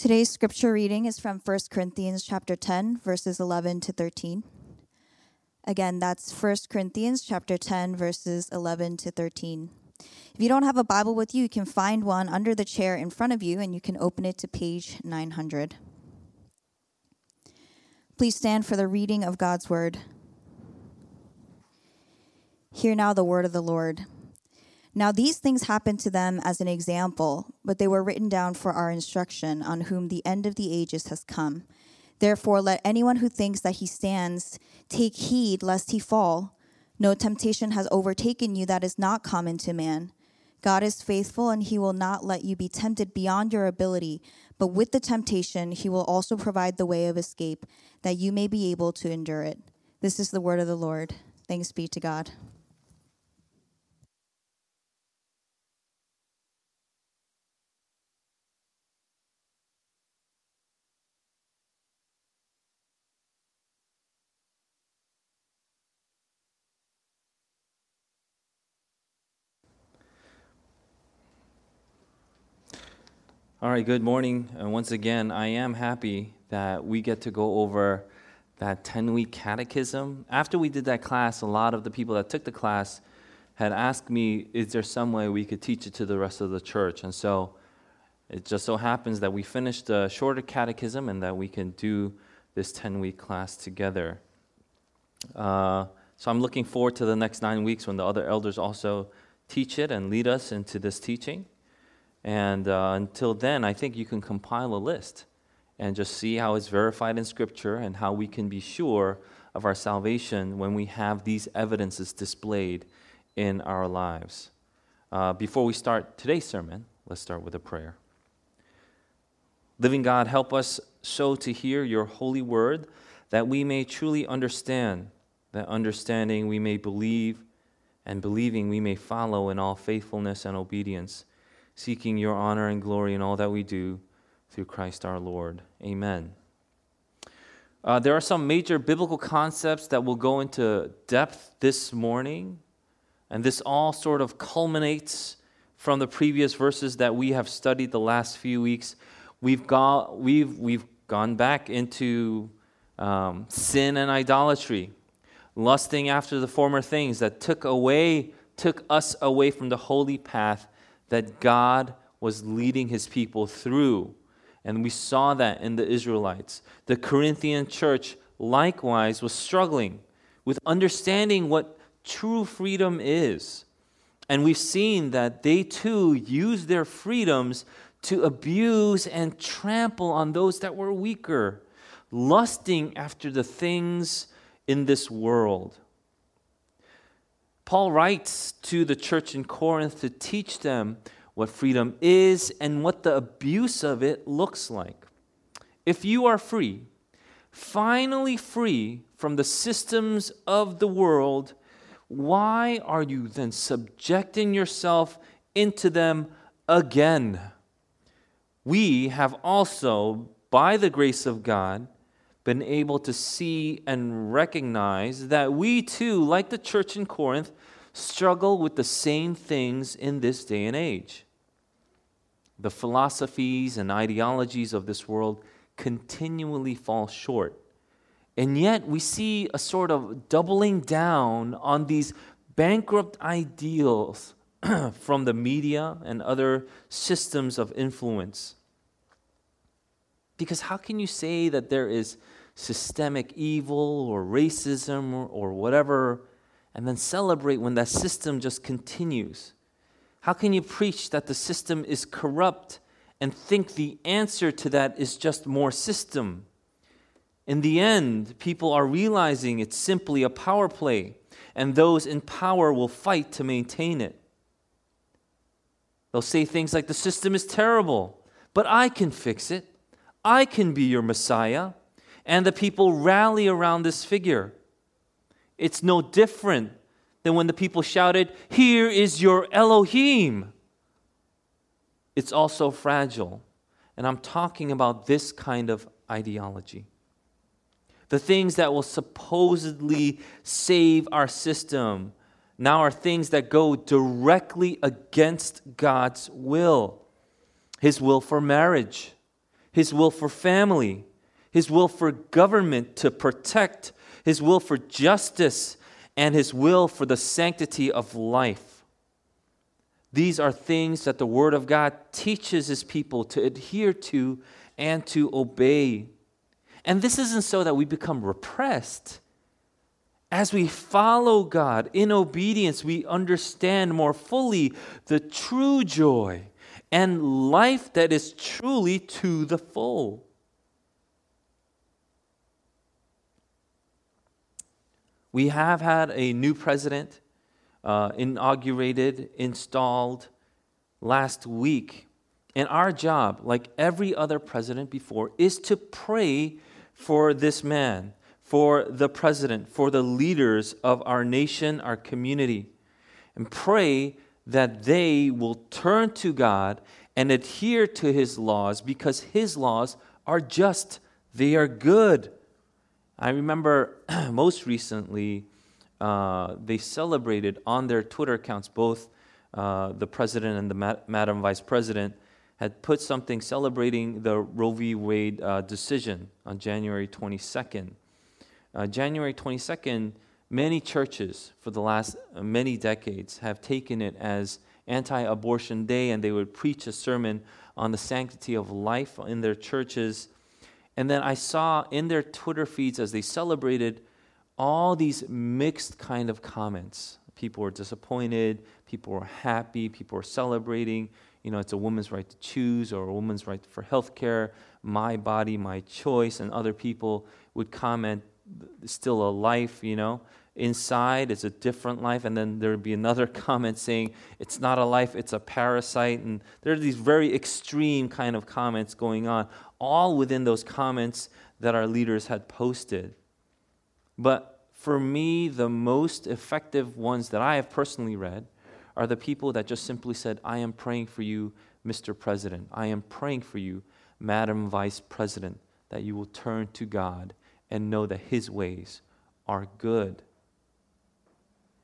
Today's scripture reading is from 1 Corinthians chapter 10 verses 11 to 13. Again, that's 1 Corinthians chapter 10 verses 11 to 13. If you don't have a Bible with you, you can find one under the chair in front of you and you can open it to page 900. Please stand for the reading of God's word. Hear now the word of the Lord. Now these things happened to them as an example, but they were written down for our instruction, on whom the end of the ages has come. Therefore, let anyone who thinks that he stands take heed lest he fall. No temptation has overtaken you that is not common to man. God is faithful, and he will not let you be tempted beyond your ability, but with the temptation, he will also provide the way of escape, that you may be able to endure it. This is the word of the Lord. Thanks be to God. All right, good morning. And once again, I am happy that we get to go over that 10 week catechism. After we did that class, a lot of the people that took the class had asked me, is there some way we could teach it to the rest of the church? And so it just so happens that we finished a shorter catechism and that we can do this 10 week class together. Uh, so I'm looking forward to the next nine weeks when the other elders also teach it and lead us into this teaching. And uh, until then, I think you can compile a list and just see how it's verified in Scripture and how we can be sure of our salvation when we have these evidences displayed in our lives. Uh, before we start today's sermon, let's start with a prayer. Living God, help us so to hear your holy word that we may truly understand, that understanding we may believe, and believing we may follow in all faithfulness and obedience seeking your honor and glory in all that we do through Christ our Lord. Amen. Uh, there are some major biblical concepts that will go into depth this morning, and this all sort of culminates from the previous verses that we have studied the last few weeks. We've, got, we've, we've gone back into um, sin and idolatry, lusting after the former things that took away, took us away from the holy path that God was leading his people through. And we saw that in the Israelites. The Corinthian church likewise was struggling with understanding what true freedom is. And we've seen that they too used their freedoms to abuse and trample on those that were weaker, lusting after the things in this world. Paul writes to the church in Corinth to teach them what freedom is and what the abuse of it looks like. If you are free, finally free from the systems of the world, why are you then subjecting yourself into them again? We have also, by the grace of God, been able to see and recognize that we too, like the church in Corinth, struggle with the same things in this day and age. The philosophies and ideologies of this world continually fall short. And yet, we see a sort of doubling down on these bankrupt ideals from the media and other systems of influence. Because how can you say that there is systemic evil or racism or, or whatever and then celebrate when that system just continues? How can you preach that the system is corrupt and think the answer to that is just more system? In the end, people are realizing it's simply a power play, and those in power will fight to maintain it. They'll say things like, The system is terrible, but I can fix it. I can be your Messiah. And the people rally around this figure. It's no different than when the people shouted, Here is your Elohim. It's also fragile. And I'm talking about this kind of ideology. The things that will supposedly save our system now are things that go directly against God's will His will for marriage, His will for family, His will for government to protect, His will for justice, and His will for the sanctity of life. These are things that the Word of God teaches His people to adhere to and to obey. And this isn't so that we become repressed. As we follow God in obedience, we understand more fully the true joy and life that is truly to the full. We have had a new president uh, inaugurated, installed last week. And our job, like every other president before, is to pray for this man, for the president, for the leaders of our nation, our community, and pray that they will turn to God and adhere to his laws because his laws are just, they are good. I remember most recently, uh, they celebrated on their Twitter accounts, both uh, the president and the ma- madam vice president had put something celebrating the Roe v. Wade uh, decision on January 22nd. Uh, January 22nd, many churches for the last uh, many decades have taken it as anti abortion day, and they would preach a sermon on the sanctity of life in their churches. And then I saw in their Twitter feeds as they celebrated all these mixed kind of comments. People were disappointed, people were happy, people were celebrating. You know, it's a woman's right to choose or a woman's right for health care, my body, my choice. And other people would comment, still a life, you know. Inside, it's a different life. And then there would be another comment saying, it's not a life, it's a parasite. And there are these very extreme kind of comments going on, all within those comments that our leaders had posted. But for me, the most effective ones that I have personally read are the people that just simply said, I am praying for you, Mr. President. I am praying for you, Madam Vice President, that you will turn to God and know that His ways are good.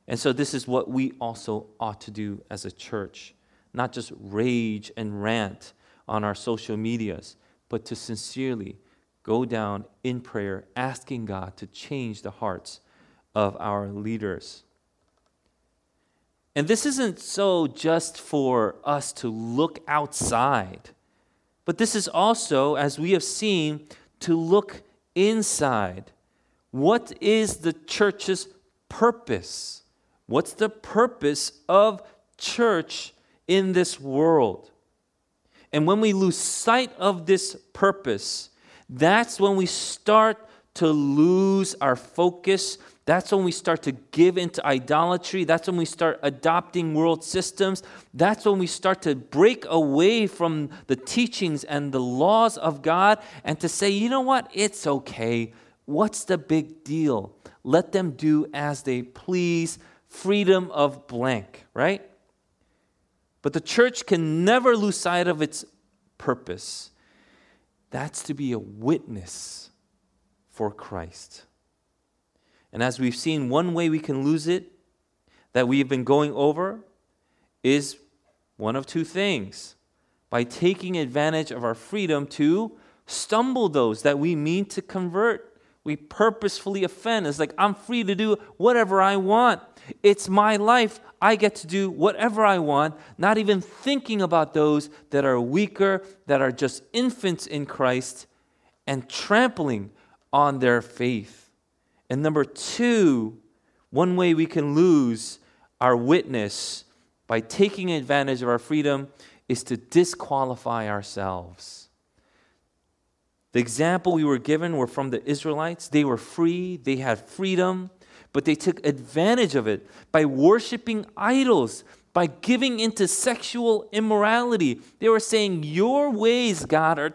And so, this is what we also ought to do as a church not just rage and rant on our social medias, but to sincerely go down in prayer, asking God to change the hearts of our leaders. And this isn't so just for us to look outside, but this is also, as we have seen, to look inside. What is the church's purpose? What's the purpose of church in this world? And when we lose sight of this purpose, that's when we start to lose our focus. That's when we start to give into idolatry. That's when we start adopting world systems. That's when we start to break away from the teachings and the laws of God and to say, you know what? It's okay. What's the big deal? Let them do as they please. Freedom of blank, right? But the church can never lose sight of its purpose. That's to be a witness for Christ. And as we've seen, one way we can lose it that we've been going over is one of two things by taking advantage of our freedom to stumble those that we mean to convert. We purposefully offend. It's like, I'm free to do whatever I want. It's my life. I get to do whatever I want, not even thinking about those that are weaker, that are just infants in Christ, and trampling on their faith. And number two, one way we can lose our witness by taking advantage of our freedom is to disqualify ourselves. The example we were given were from the Israelites. They were free, they had freedom, but they took advantage of it by worshiping idols, by giving into sexual immorality. They were saying, Your ways, God, are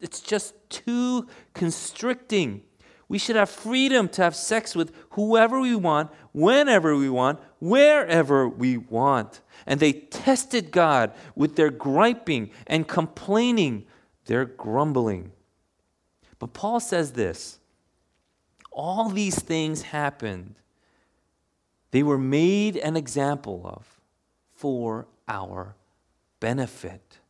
it's just too constricting. We should have freedom to have sex with whoever we want, whenever we want, wherever we want. And they tested God with their griping and complaining, their grumbling. But Paul says this all these things happened. They were made an example of for our benefit.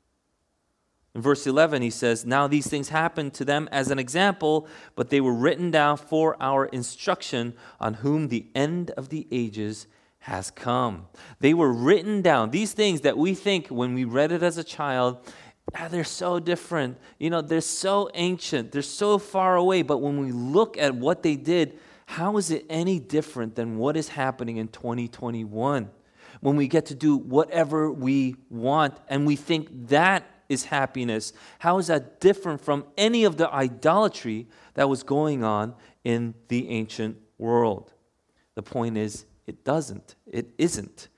In verse 11, he says, Now these things happened to them as an example, but they were written down for our instruction, on whom the end of the ages has come. They were written down. These things that we think when we read it as a child, ah, they're so different. You know, they're so ancient, they're so far away. But when we look at what they did, how is it any different than what is happening in 2021? When we get to do whatever we want and we think that is happiness. How is that different from any of the idolatry that was going on in the ancient world? The point is, it doesn't. It isn't.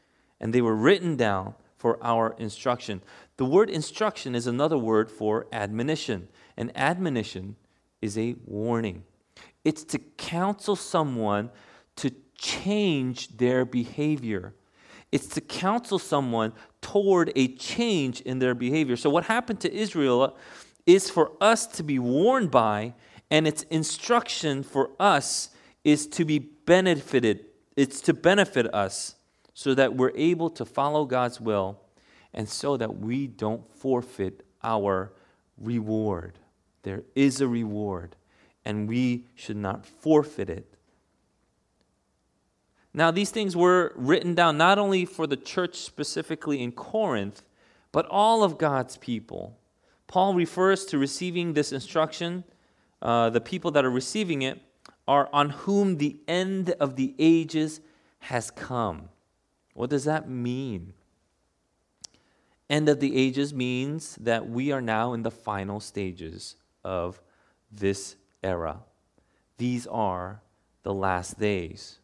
And they were written down for our instruction. The word instruction is another word for admonition. And admonition is a warning, it's to counsel someone to change their behavior. It's to counsel someone toward a change in their behavior. So, what happened to Israel is for us to be warned by, and its instruction for us is to be benefited. It's to benefit us so that we're able to follow God's will and so that we don't forfeit our reward. There is a reward, and we should not forfeit it now, these things were written down not only for the church specifically in Corinth, but all of God's people. Paul refers to receiving this instruction, uh, the people that are receiving it are on whom the end of the ages has come. What does that mean? End of the ages means that we are now in the final stages of this era. These are the last days.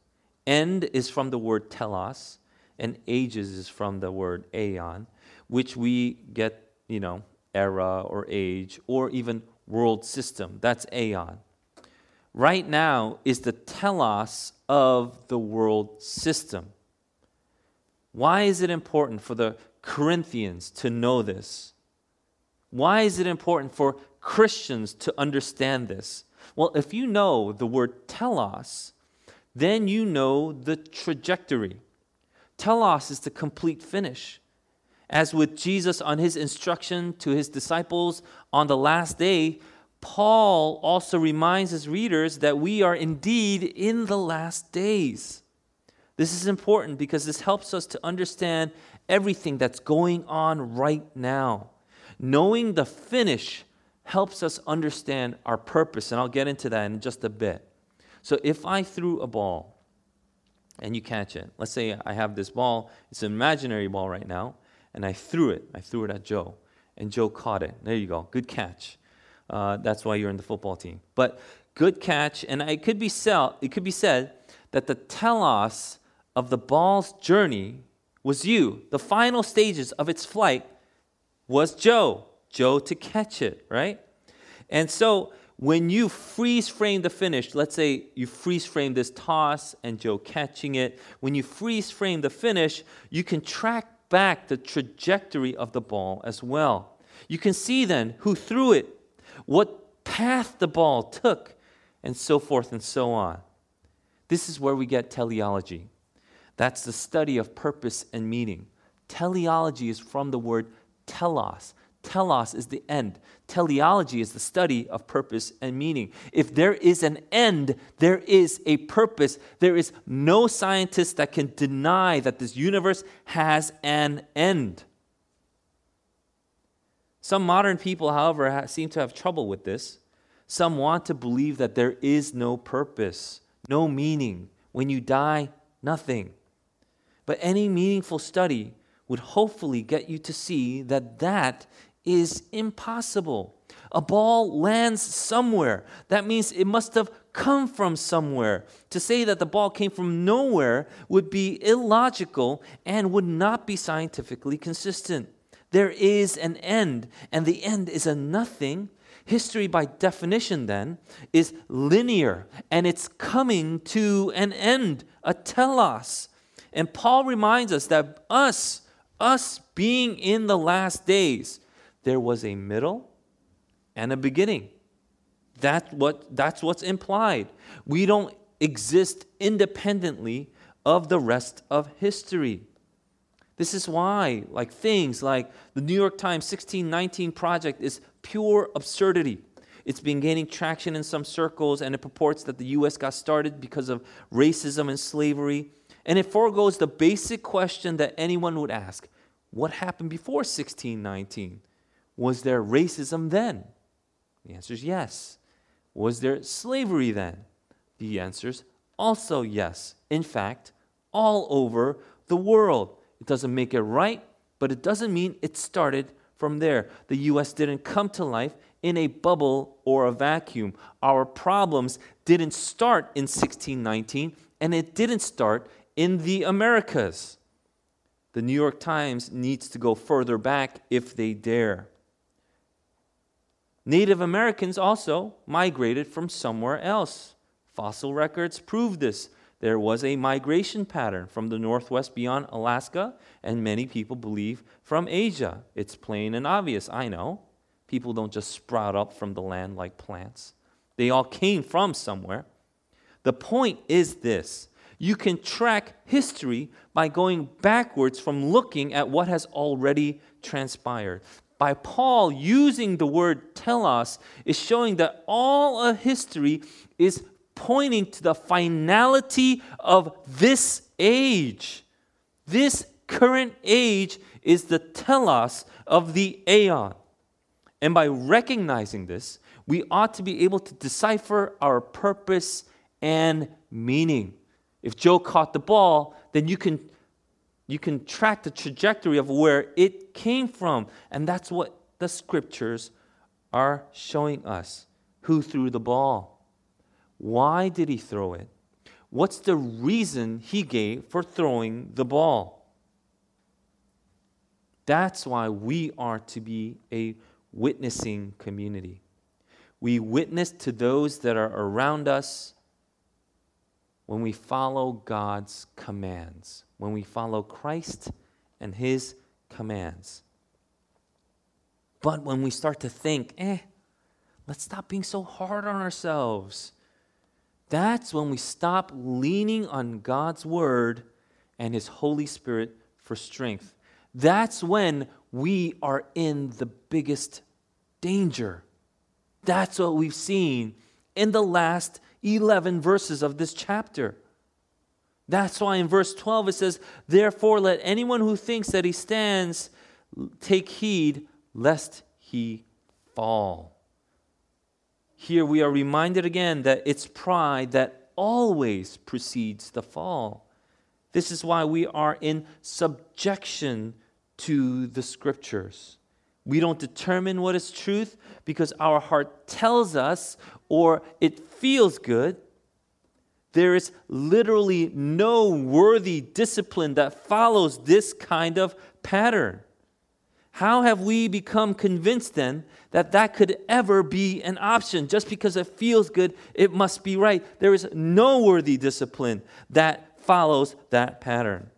End is from the word telos, and ages is from the word aeon, which we get, you know, era or age or even world system. That's aeon. Right now is the telos of the world system. Why is it important for the Corinthians to know this? Why is it important for Christians to understand this? Well, if you know the word telos, then you know the trajectory. Telos is the complete finish. As with Jesus on his instruction to his disciples on the last day, Paul also reminds his readers that we are indeed in the last days. This is important because this helps us to understand everything that's going on right now. Knowing the finish helps us understand our purpose, and I'll get into that in just a bit. So if I threw a ball and you catch it, let's say I have this ball, it's an imaginary ball right now, and I threw it. I threw it at Joe, and Joe caught it. There you go. Good catch. Uh, that's why you're in the football team. But good catch, and it could be sell, it could be said that the telos of the ball's journey was you. The final stages of its flight was Joe. Joe to catch it, right? And so when you freeze frame the finish, let's say you freeze frame this toss and Joe catching it, when you freeze frame the finish, you can track back the trajectory of the ball as well. You can see then who threw it, what path the ball took, and so forth and so on. This is where we get teleology. That's the study of purpose and meaning. Teleology is from the word telos, Telos is the end. Teleology is the study of purpose and meaning. If there is an end, there is a purpose. There is no scientist that can deny that this universe has an end. Some modern people, however, seem to have trouble with this. Some want to believe that there is no purpose, no meaning. When you die, nothing. But any meaningful study would hopefully get you to see that that is impossible. A ball lands somewhere. That means it must have come from somewhere. To say that the ball came from nowhere would be illogical and would not be scientifically consistent. There is an end, and the end is a nothing. History, by definition, then, is linear and it's coming to an end, a telos. And Paul reminds us that us, us being in the last days, there was a middle and a beginning. That what, that's what's implied. We don't exist independently of the rest of history. This is why, like things like the New York Times 1619 project is pure absurdity. It's been gaining traction in some circles, and it purports that the U.S. got started because of racism and slavery. And it foregoes the basic question that anyone would ask What happened before 1619? Was there racism then? The answer is yes. Was there slavery then? The answer is also yes. In fact, all over the world. It doesn't make it right, but it doesn't mean it started from there. The U.S. didn't come to life in a bubble or a vacuum. Our problems didn't start in 1619, and it didn't start in the Americas. The New York Times needs to go further back if they dare. Native Americans also migrated from somewhere else. Fossil records prove this. There was a migration pattern from the northwest beyond Alaska, and many people believe from Asia. It's plain and obvious, I know. People don't just sprout up from the land like plants, they all came from somewhere. The point is this you can track history by going backwards from looking at what has already transpired. By Paul using the word telos is showing that all of history is pointing to the finality of this age. This current age is the telos of the aeon. And by recognizing this, we ought to be able to decipher our purpose and meaning. If Joe caught the ball, then you can you can track the trajectory of where it came from. And that's what the scriptures are showing us. Who threw the ball? Why did he throw it? What's the reason he gave for throwing the ball? That's why we are to be a witnessing community. We witness to those that are around us when we follow God's commands, when we follow Christ and His commands. But when we start to think, eh, let's stop being so hard on ourselves, that's when we stop leaning on God's Word and His Holy Spirit for strength. That's when we are in the biggest danger. That's what we've seen in the last 11 verses of this chapter. That's why in verse 12 it says, Therefore, let anyone who thinks that he stands take heed lest he fall. Here we are reminded again that it's pride that always precedes the fall. This is why we are in subjection to the scriptures. We don't determine what is truth because our heart tells us or it feels good. There is literally no worthy discipline that follows this kind of pattern. How have we become convinced then that that could ever be an option? Just because it feels good, it must be right. There is no worthy discipline that follows that pattern.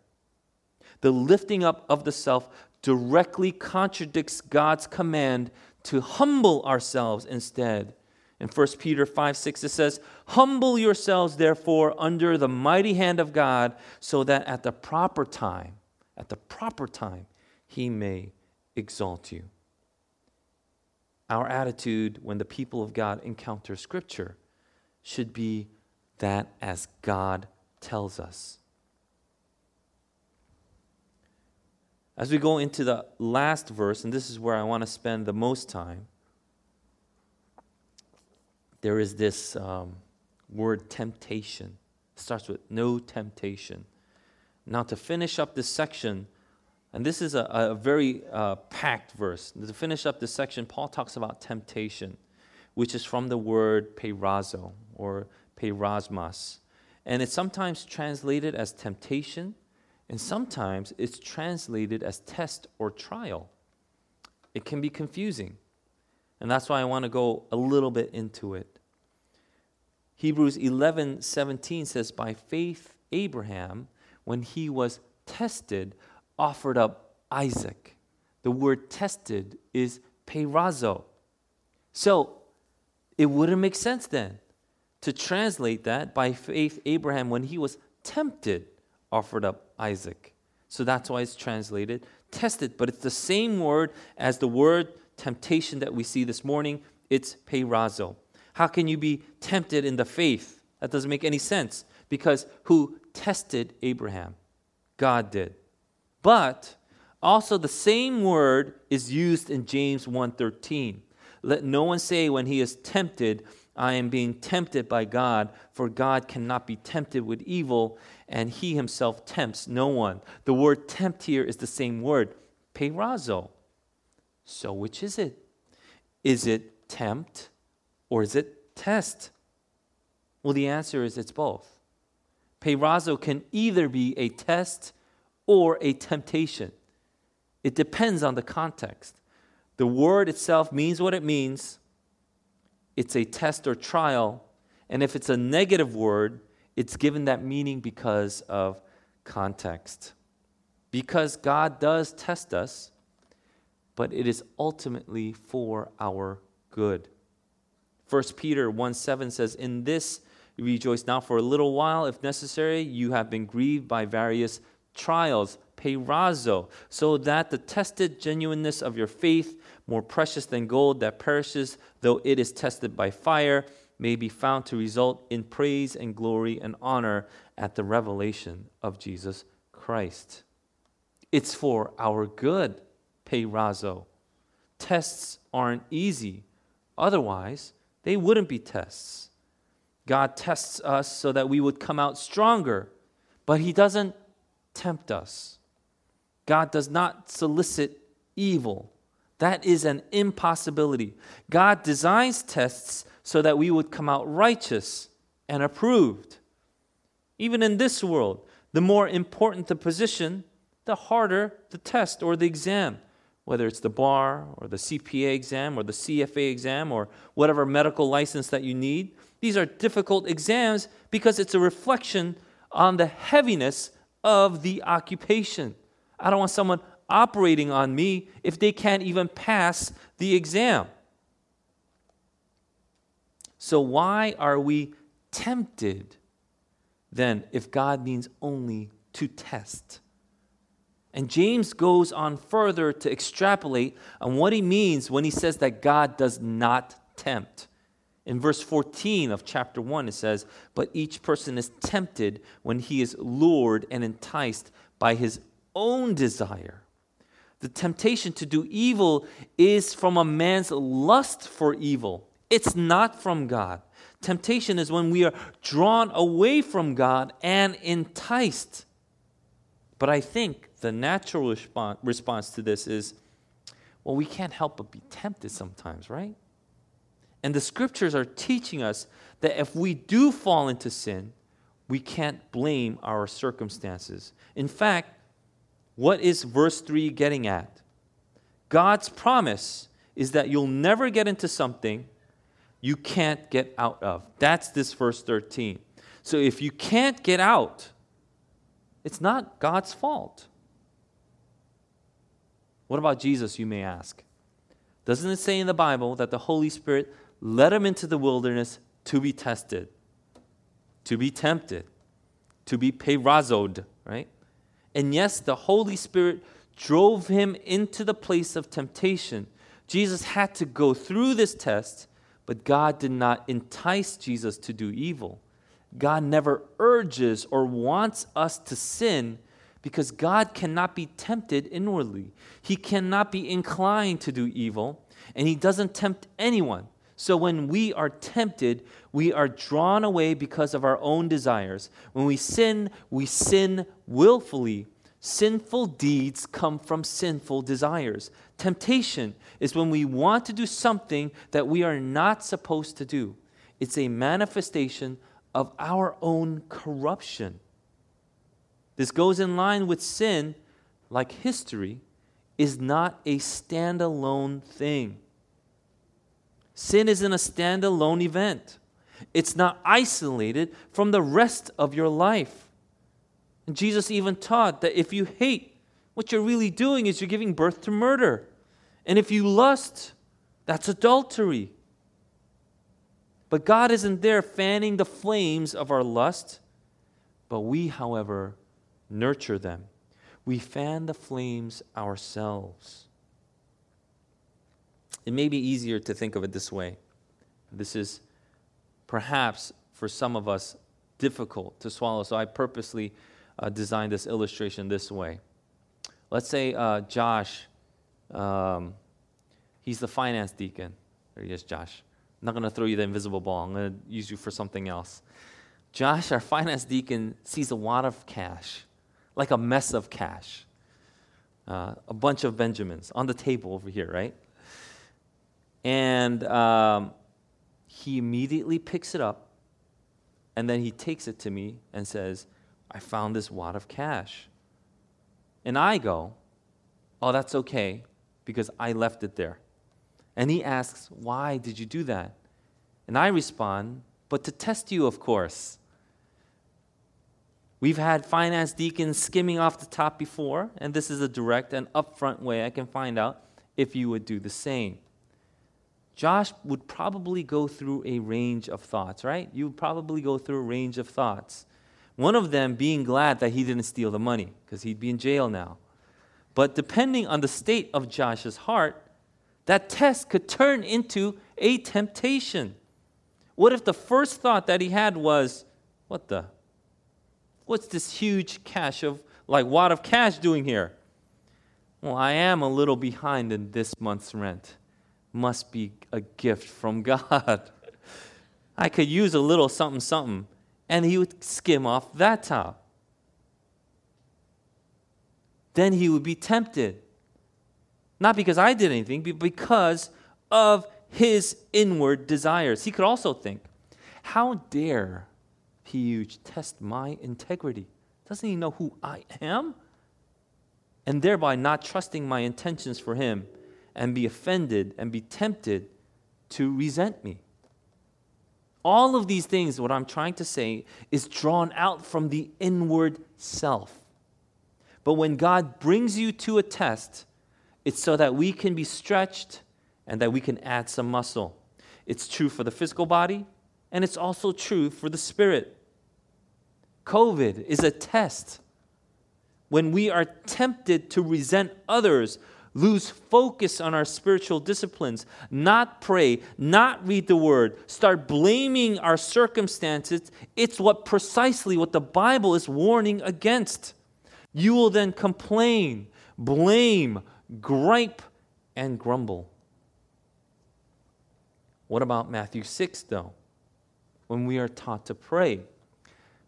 The lifting up of the self directly contradicts God's command to humble ourselves instead. In 1 Peter 5 6, it says, Humble yourselves, therefore, under the mighty hand of God, so that at the proper time, at the proper time, he may exalt you. Our attitude when the people of God encounter Scripture should be that as God tells us. As we go into the last verse, and this is where I want to spend the most time, there is this um, word temptation. It starts with no temptation. Now, to finish up this section, and this is a, a very uh, packed verse. To finish up this section, Paul talks about temptation, which is from the word peirazo or peirasmos. And it's sometimes translated as temptation, and sometimes it's translated as test or trial. It can be confusing. And that's why I want to go a little bit into it. Hebrews 11 17 says, By faith, Abraham, when he was tested, offered up Isaac. The word tested is peirazo. So it wouldn't make sense then to translate that by faith, Abraham, when he was tempted, offered up Isaac. So that's why it's translated tested. But it's the same word as the word temptation that we see this morning. It's peirazo. How can you be tempted in the faith? That doesn't make any sense because who tested Abraham? God did. But also the same word is used in James 1:13. Let no one say when he is tempted, I am being tempted by God, for God cannot be tempted with evil, and he himself tempts no one. The word tempt here is the same word, peirazo. So which is it? Is it tempt or is it test? Well, the answer is it's both. Peirazo can either be a test or a temptation. It depends on the context. The word itself means what it means. It's a test or trial. And if it's a negative word, it's given that meaning because of context. Because God does test us, but it is ultimately for our good. 1 Peter 1 7 says, In this rejoice now for a little while, if necessary, you have been grieved by various trials, peirazo, so that the tested genuineness of your faith, more precious than gold that perishes, though it is tested by fire, may be found to result in praise and glory and honor at the revelation of Jesus Christ. It's for our good, peirazo. Tests aren't easy. Otherwise, they wouldn't be tests. God tests us so that we would come out stronger, but He doesn't tempt us. God does not solicit evil. That is an impossibility. God designs tests so that we would come out righteous and approved. Even in this world, the more important the position, the harder the test or the exam, whether it's the bar or the CPA exam or the CFA exam or whatever medical license that you need. These are difficult exams because it's a reflection on the heaviness of the occupation. I don't want someone operating on me if they can't even pass the exam. So, why are we tempted then if God means only to test? And James goes on further to extrapolate on what he means when he says that God does not tempt. In verse 14 of chapter 1, it says, But each person is tempted when he is lured and enticed by his own desire. The temptation to do evil is from a man's lust for evil, it's not from God. Temptation is when we are drawn away from God and enticed. But I think the natural response to this is well, we can't help but be tempted sometimes, right? And the scriptures are teaching us that if we do fall into sin, we can't blame our circumstances. In fact, what is verse 3 getting at? God's promise is that you'll never get into something you can't get out of. That's this verse 13. So if you can't get out, it's not God's fault. What about Jesus, you may ask? Doesn't it say in the Bible that the Holy Spirit led him into the wilderness to be tested, to be tempted, to be peirazoed, right? And yes, the Holy Spirit drove him into the place of temptation. Jesus had to go through this test, but God did not entice Jesus to do evil. God never urges or wants us to sin because God cannot be tempted inwardly. He cannot be inclined to do evil, and He doesn't tempt anyone. So when we are tempted, we are drawn away because of our own desires. When we sin, we sin willfully. Sinful deeds come from sinful desires. Temptation is when we want to do something that we are not supposed to do. It's a manifestation of our own corruption. This goes in line with sin, like history, is not a standalone thing. Sin isn't a standalone event, it's not isolated from the rest of your life. And Jesus even taught that if you hate, what you're really doing is you're giving birth to murder. And if you lust, that's adultery. But God isn't there fanning the flames of our lust, but we, however, nurture them. we fan the flames ourselves. It may be easier to think of it this way. This is perhaps for some of us difficult to swallow, so I purposely uh, designed this illustration this way. Let's say uh, Josh, um, he's the finance deacon. There he is, Josh. I'm not going to throw you the invisible ball, I'm going to use you for something else. Josh, our finance deacon, sees a lot of cash, like a mess of cash. Uh, a bunch of Benjamins on the table over here, right? And um, he immediately picks it up and then he takes it to me and says, I found this wad of cash. And I go, Oh, that's okay because I left it there. And he asks, Why did you do that? And I respond, But to test you, of course. We've had finance deacons skimming off the top before, and this is a direct and upfront way I can find out if you would do the same. Josh would probably go through a range of thoughts, right? You would probably go through a range of thoughts. One of them being glad that he didn't steal the money because he'd be in jail now. But depending on the state of Josh's heart, that test could turn into a temptation. What if the first thought that he had was, What the? What's this huge cash of, like, wad of cash doing here? Well, I am a little behind in this month's rent. Must be a gift from God. I could use a little something, something. And he would skim off that top. Then he would be tempted. Not because I did anything, but because of his inward desires. He could also think, How dare huge test my integrity? Doesn't he know who I am? And thereby not trusting my intentions for him and be offended and be tempted to resent me. All of these things, what I'm trying to say, is drawn out from the inward self. But when God brings you to a test, it's so that we can be stretched and that we can add some muscle. It's true for the physical body, and it's also true for the spirit. COVID is a test. When we are tempted to resent others, lose focus on our spiritual disciplines, not pray, not read the word, start blaming our circumstances, it's what precisely what the Bible is warning against. You will then complain, blame, gripe, and grumble. What about Matthew 6, though? When we are taught to pray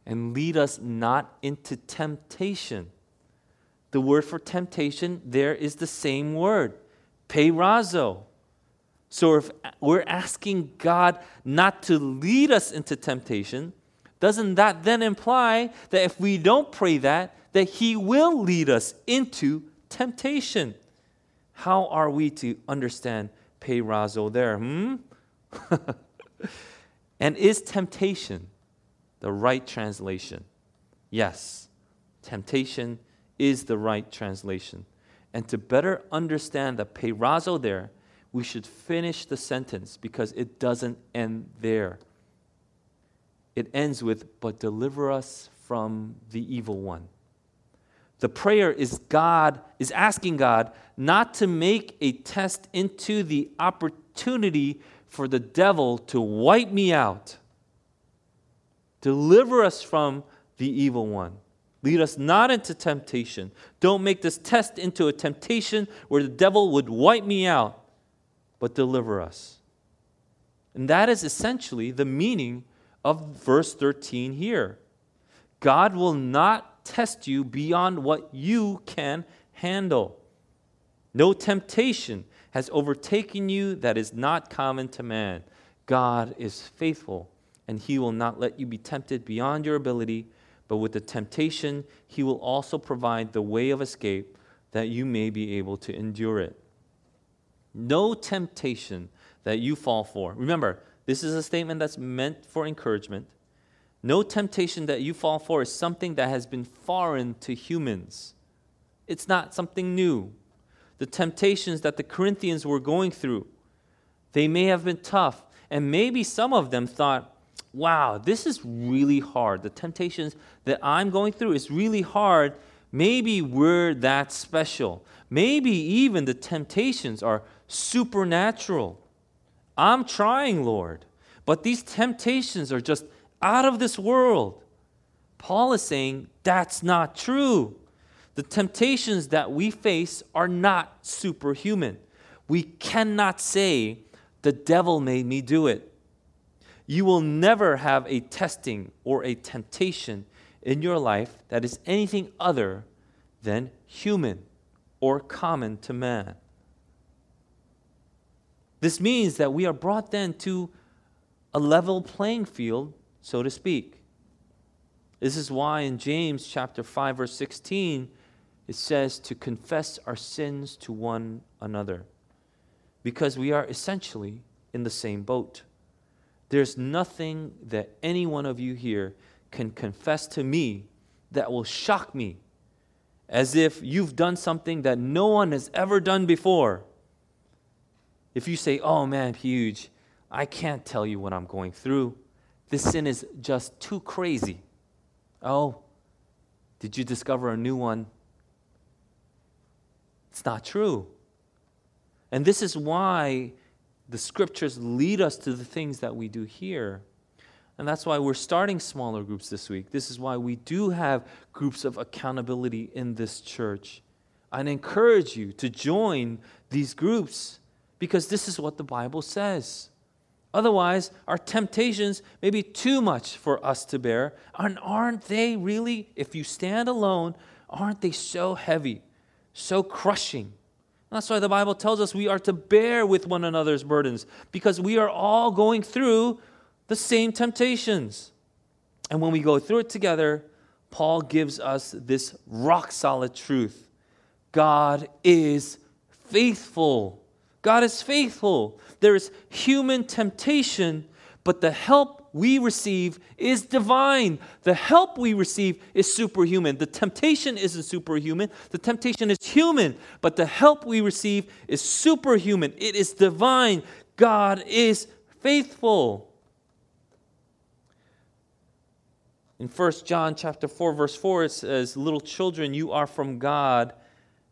and lead us not into temptation. The word for temptation there is the same word, peirazo. So if we're asking God not to lead us into temptation, doesn't that then imply that if we don't pray that, that He will lead us into temptation? How are we to understand peirazo there? Hmm? and is temptation the right translation? Yes, temptation is the right translation. And to better understand the peirazo there, we should finish the sentence because it doesn't end there. It ends with, but deliver us from the evil one. The prayer is God, is asking God not to make a test into the opportunity for the devil to wipe me out Deliver us from the evil one. Lead us not into temptation. Don't make this test into a temptation where the devil would wipe me out, but deliver us. And that is essentially the meaning of verse 13 here. God will not test you beyond what you can handle. No temptation has overtaken you that is not common to man. God is faithful and he will not let you be tempted beyond your ability, but with the temptation, he will also provide the way of escape that you may be able to endure it. No temptation that you fall for. Remember, this is a statement that's meant for encouragement. No temptation that you fall for is something that has been foreign to humans. It's not something new. The temptations that the Corinthians were going through, they may have been tough, and maybe some of them thought, wow, this is really hard. The temptations that I'm going through is really hard. Maybe we're that special. Maybe even the temptations are supernatural. I'm trying, Lord, but these temptations are just out of this world. Paul is saying that's not true. The temptations that we face are not superhuman. We cannot say, the devil made me do it. You will never have a testing or a temptation in your life that is anything other than human or common to man. This means that we are brought then to a level playing field, so to speak. This is why in James chapter 5 verse 16 it says to confess our sins to one another because we are essentially in the same boat. There's nothing that any one of you here can confess to me that will shock me as if you've done something that no one has ever done before. If you say, Oh man, huge, I can't tell you what I'm going through. This sin is just too crazy. Oh, did you discover a new one? It's not true. And this is why the scriptures lead us to the things that we do here. And that's why we're starting smaller groups this week. This is why we do have groups of accountability in this church. I encourage you to join these groups because this is what the Bible says. Otherwise, our temptations may be too much for us to bear. And aren't they really, if you stand alone, aren't they so heavy, so crushing? That's why the Bible tells us we are to bear with one another's burdens because we are all going through the same temptations. And when we go through it together, Paul gives us this rock solid truth God is faithful. God is faithful. There is human temptation, but the help we receive is divine. The help we receive is superhuman. The temptation isn't superhuman, the temptation is human, but the help we receive is superhuman. It is divine. God is faithful. In 1 John chapter 4 verse 4 it says little children you are from God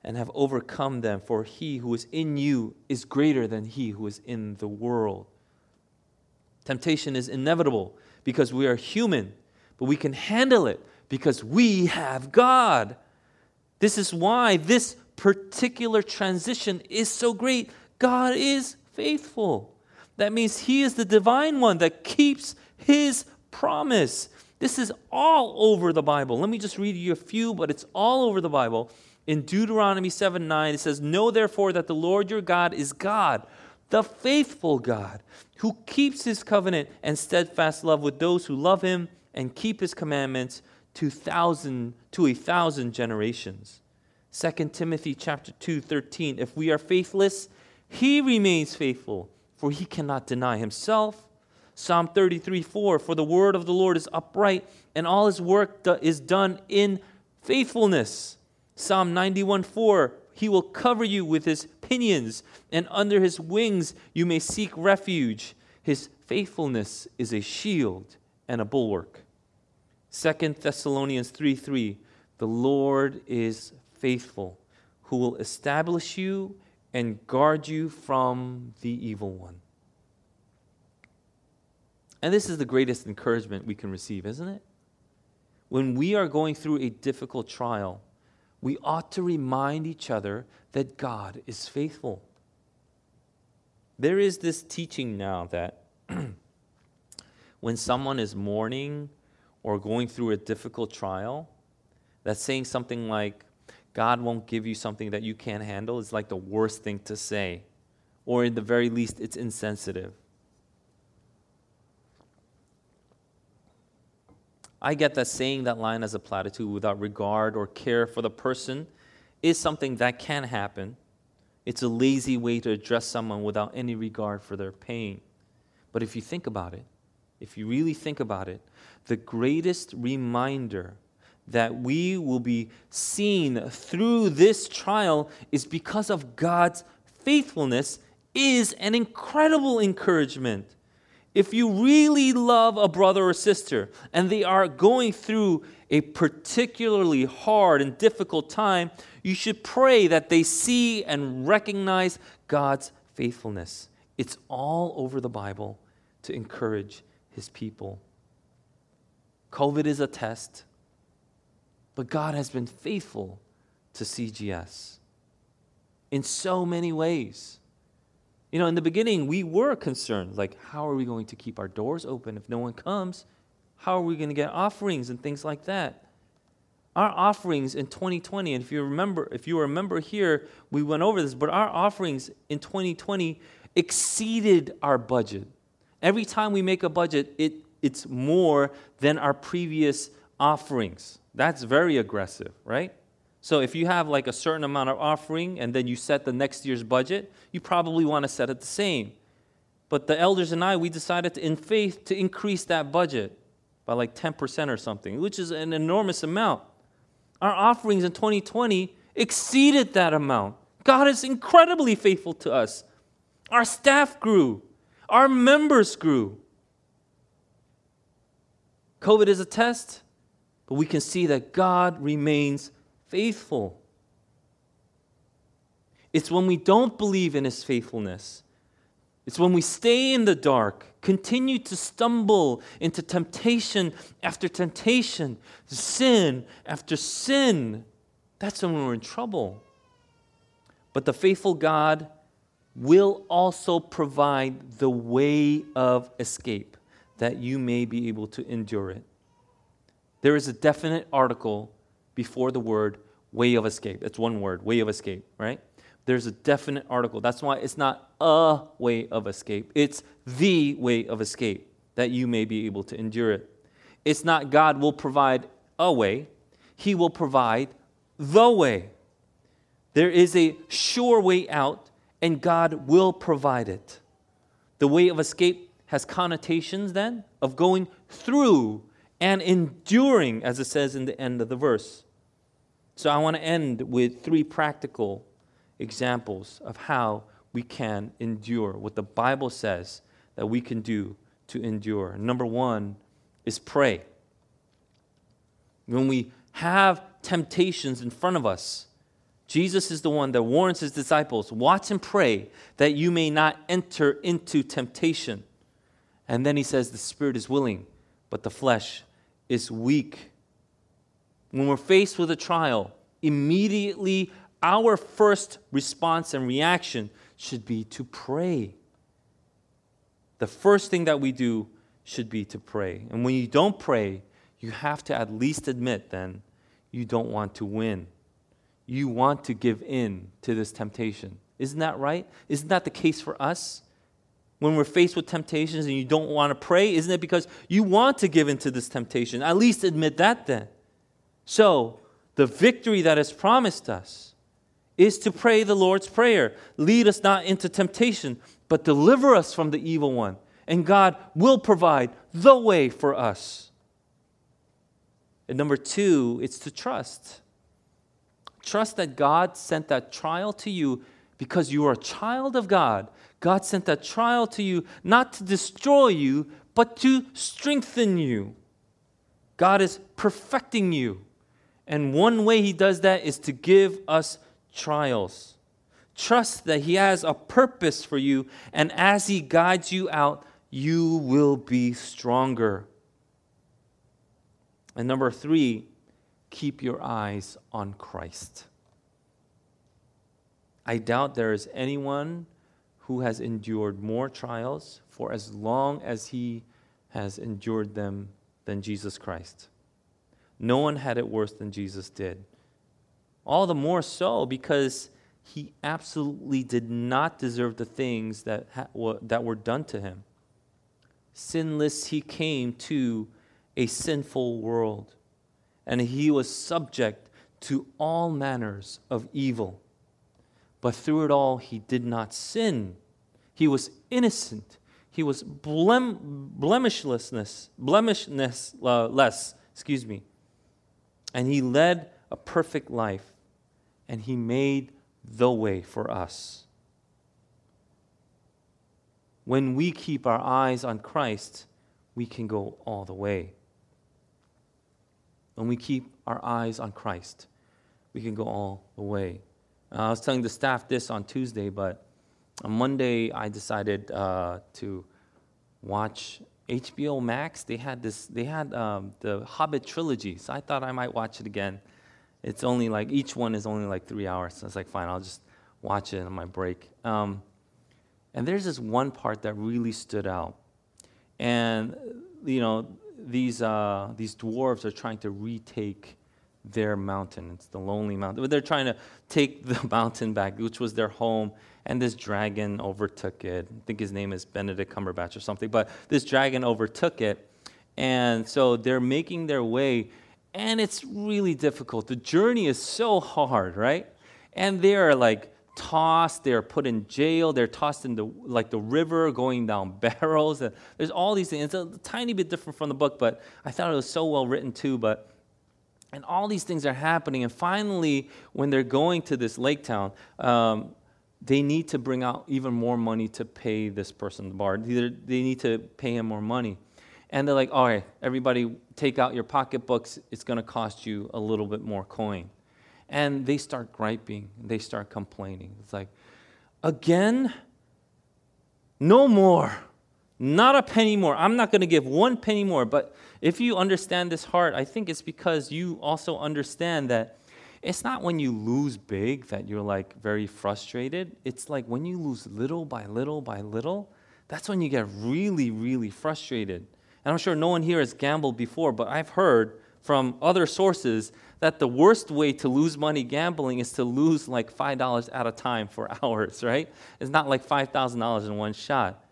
and have overcome them, for he who is in you is greater than he who is in the world. Temptation is inevitable because we are human, but we can handle it because we have God. This is why this particular transition is so great. God is faithful. That means He is the divine one that keeps His promise. This is all over the Bible. Let me just read you a few, but it's all over the Bible. In Deuteronomy 7 9, it says, Know therefore that the Lord your God is God, the faithful God, who keeps his covenant and steadfast love with those who love him and keep his commandments to thousand to a thousand generations. 2 Timothy chapter 2 13 If we are faithless, he remains faithful, for he cannot deny himself. Psalm 33 4 For the word of the Lord is upright, and all his work is done in faithfulness. Psalm 91 4 He will cover you with his pinions, and under his wings you may seek refuge. His faithfulness is a shield and a bulwark. 2 Thessalonians 3 3 The Lord is faithful, who will establish you and guard you from the evil one. And this is the greatest encouragement we can receive, isn't it? When we are going through a difficult trial, we ought to remind each other that God is faithful. There is this teaching now that when someone is mourning or going through a difficult trial, that saying something like, God won't give you something that you can't handle is like the worst thing to say. Or, in the very least, it's insensitive. I get that saying that line as a platitude without regard or care for the person is something that can happen. It's a lazy way to address someone without any regard for their pain. But if you think about it, if you really think about it, the greatest reminder that we will be seen through this trial is because of God's faithfulness is an incredible encouragement. If you really love a brother or sister and they are going through a particularly hard and difficult time, you should pray that they see and recognize God's faithfulness. It's all over the Bible to encourage his people. COVID is a test, but God has been faithful to CGS in so many ways. You know, in the beginning, we were concerned like, how are we going to keep our doors open if no one comes? How are we going to get offerings and things like that? Our offerings in 2020, and if you remember, if you remember here, we went over this, but our offerings in 2020 exceeded our budget. Every time we make a budget, it, it's more than our previous offerings. That's very aggressive, right? So if you have like a certain amount of offering and then you set the next year's budget, you probably want to set it the same. But the elders and I, we decided to, in faith to increase that budget by like 10% or something, which is an enormous amount. Our offerings in 2020 exceeded that amount. God is incredibly faithful to us. Our staff grew, our members grew. COVID is a test, but we can see that God remains faithful. It's when we don't believe in his faithfulness. It's when we stay in the dark, continue to stumble into temptation after temptation, sin after sin. That's when we're in trouble. But the faithful God will also provide the way of escape that you may be able to endure it. There is a definite article before the word way of escape. It's one word, way of escape, right? There's a definite article. That's why it's not a way of escape, it's the way of escape that you may be able to endure it. It's not God will provide a way, He will provide the way. There is a sure way out, and God will provide it. The way of escape has connotations then of going through and enduring, as it says in the end of the verse. So I want to end with three practical examples of how we can endure, what the Bible says that we can do to endure. Number one is pray. When we have temptations in front of us, Jesus is the one that warns his disciples watch and pray that you may not enter into temptation. And then he says, The spirit is willing, but the flesh is weak. When we're faced with a trial, immediately our first response and reaction should be to pray. The first thing that we do should be to pray. And when you don't pray, you have to at least admit then you don't want to win. You want to give in to this temptation. Isn't that right? Isn't that the case for us? When we're faced with temptations and you don't want to pray? Isn't it because you want to give into this temptation? At least admit that then. So, the victory that is promised us is to pray the Lord's Prayer. Lead us not into temptation, but deliver us from the evil one. And God will provide the way for us. And number two, it's to trust. Trust that God sent that trial to you because you are a child of God God sent that trial to you not to destroy you, but to strengthen you. God is perfecting you. And one way He does that is to give us trials. Trust that He has a purpose for you, and as He guides you out, you will be stronger. And number three, keep your eyes on Christ. I doubt there is anyone who has endured more trials for as long as he has endured them than Jesus Christ. No one had it worse than Jesus did. All the more so because he absolutely did not deserve the things that, ha- that were done to him. Sinless, he came to a sinful world, and he was subject to all manners of evil. But through it all, he did not sin. He was innocent. He was blem- blemishlessness, blemishness uh, less, excuse me. And he led a perfect life, and he made the way for us. when we keep our eyes on Christ, we can go all the way. When we keep our eyes on Christ, we can go all the way. Uh, I was telling the staff this on Tuesday, but on Monday I decided uh, to watch HBO Max. They had this. They had um, the Hobbit trilogy, so I thought I might watch it again. It's only like each one is only like three hours. So I was like, fine, I'll just watch it on my break. Um, and there's this one part that really stood out, and you know these uh, these dwarves are trying to retake their mountain. It's the lonely mountain. They're trying to take the mountain back, which was their home, and this dragon overtook it. I think his name is Benedict Cumberbatch or something, but this dragon overtook it. And so they're making their way, and it's really difficult. The journey is so hard, right? And they're like tossed, they're put in jail, they're tossed into like the river, going down barrels. And there's all these things. It's a tiny bit different from the book, but I thought it was so well written too. But and all these things are happening. And finally, when they're going to this lake town, um, they need to bring out even more money to pay this person the Bard. Either they need to pay him more money. And they're like, all right, everybody take out your pocketbooks. It's going to cost you a little bit more coin. And they start griping. They start complaining. It's like, again? No more. Not a penny more. I'm not going to give one penny more. But if you understand this heart, I think it's because you also understand that it's not when you lose big that you're like very frustrated. It's like when you lose little by little by little, that's when you get really, really frustrated. And I'm sure no one here has gambled before, but I've heard from other sources that the worst way to lose money gambling is to lose like $5 at a time for hours, right? It's not like $5,000 in one shot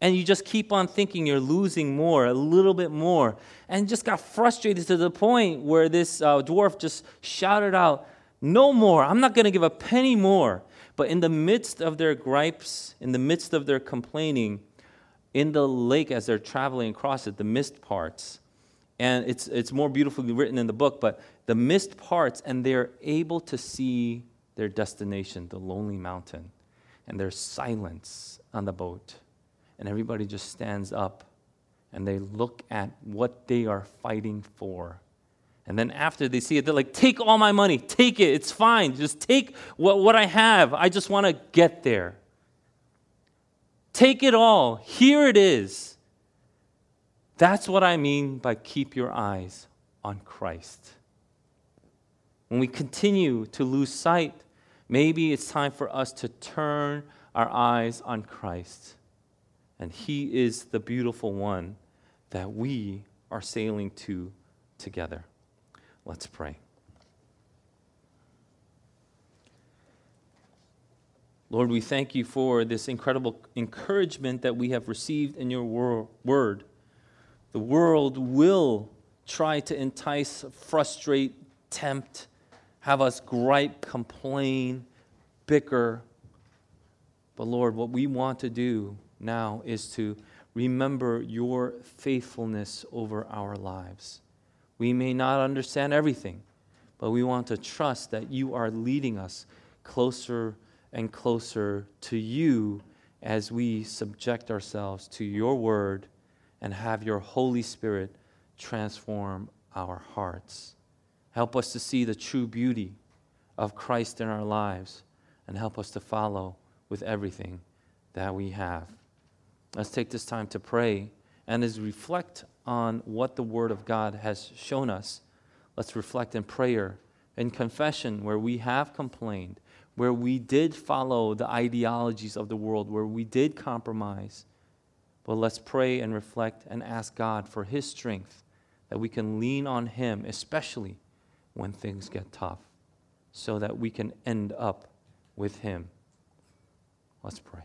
and you just keep on thinking you're losing more, a little bit more, and just got frustrated to the point where this uh, dwarf just shouted out, No more, I'm not going to give a penny more. But in the midst of their gripes, in the midst of their complaining, in the lake as they're traveling across it, the mist parts, and it's, it's more beautifully written in the book, but the mist parts, and they're able to see their destination, the lonely mountain, and there's silence on the boat and everybody just stands up and they look at what they are fighting for. And then after they see it, they're like, Take all my money, take it, it's fine. Just take what, what I have. I just want to get there. Take it all. Here it is. That's what I mean by keep your eyes on Christ. When we continue to lose sight, maybe it's time for us to turn our eyes on Christ. And He is the beautiful one that we are sailing to together. Let's pray. Lord, we thank you for this incredible encouragement that we have received in your wor- word. The world will try to entice, frustrate, tempt, have us gripe, complain, bicker. But Lord, what we want to do now is to remember your faithfulness over our lives. We may not understand everything, but we want to trust that you are leading us closer and closer to you as we subject ourselves to your word and have your Holy Spirit transform our hearts. Help us to see the true beauty of Christ in our lives and help us to follow with everything that we have. Let's take this time to pray and as reflect on what the Word of God has shown us. Let's reflect in prayer in confession where we have complained, where we did follow the ideologies of the world, where we did compromise. But let's pray and reflect and ask God for His strength that we can lean on Him, especially when things get tough, so that we can end up with Him. Let's pray.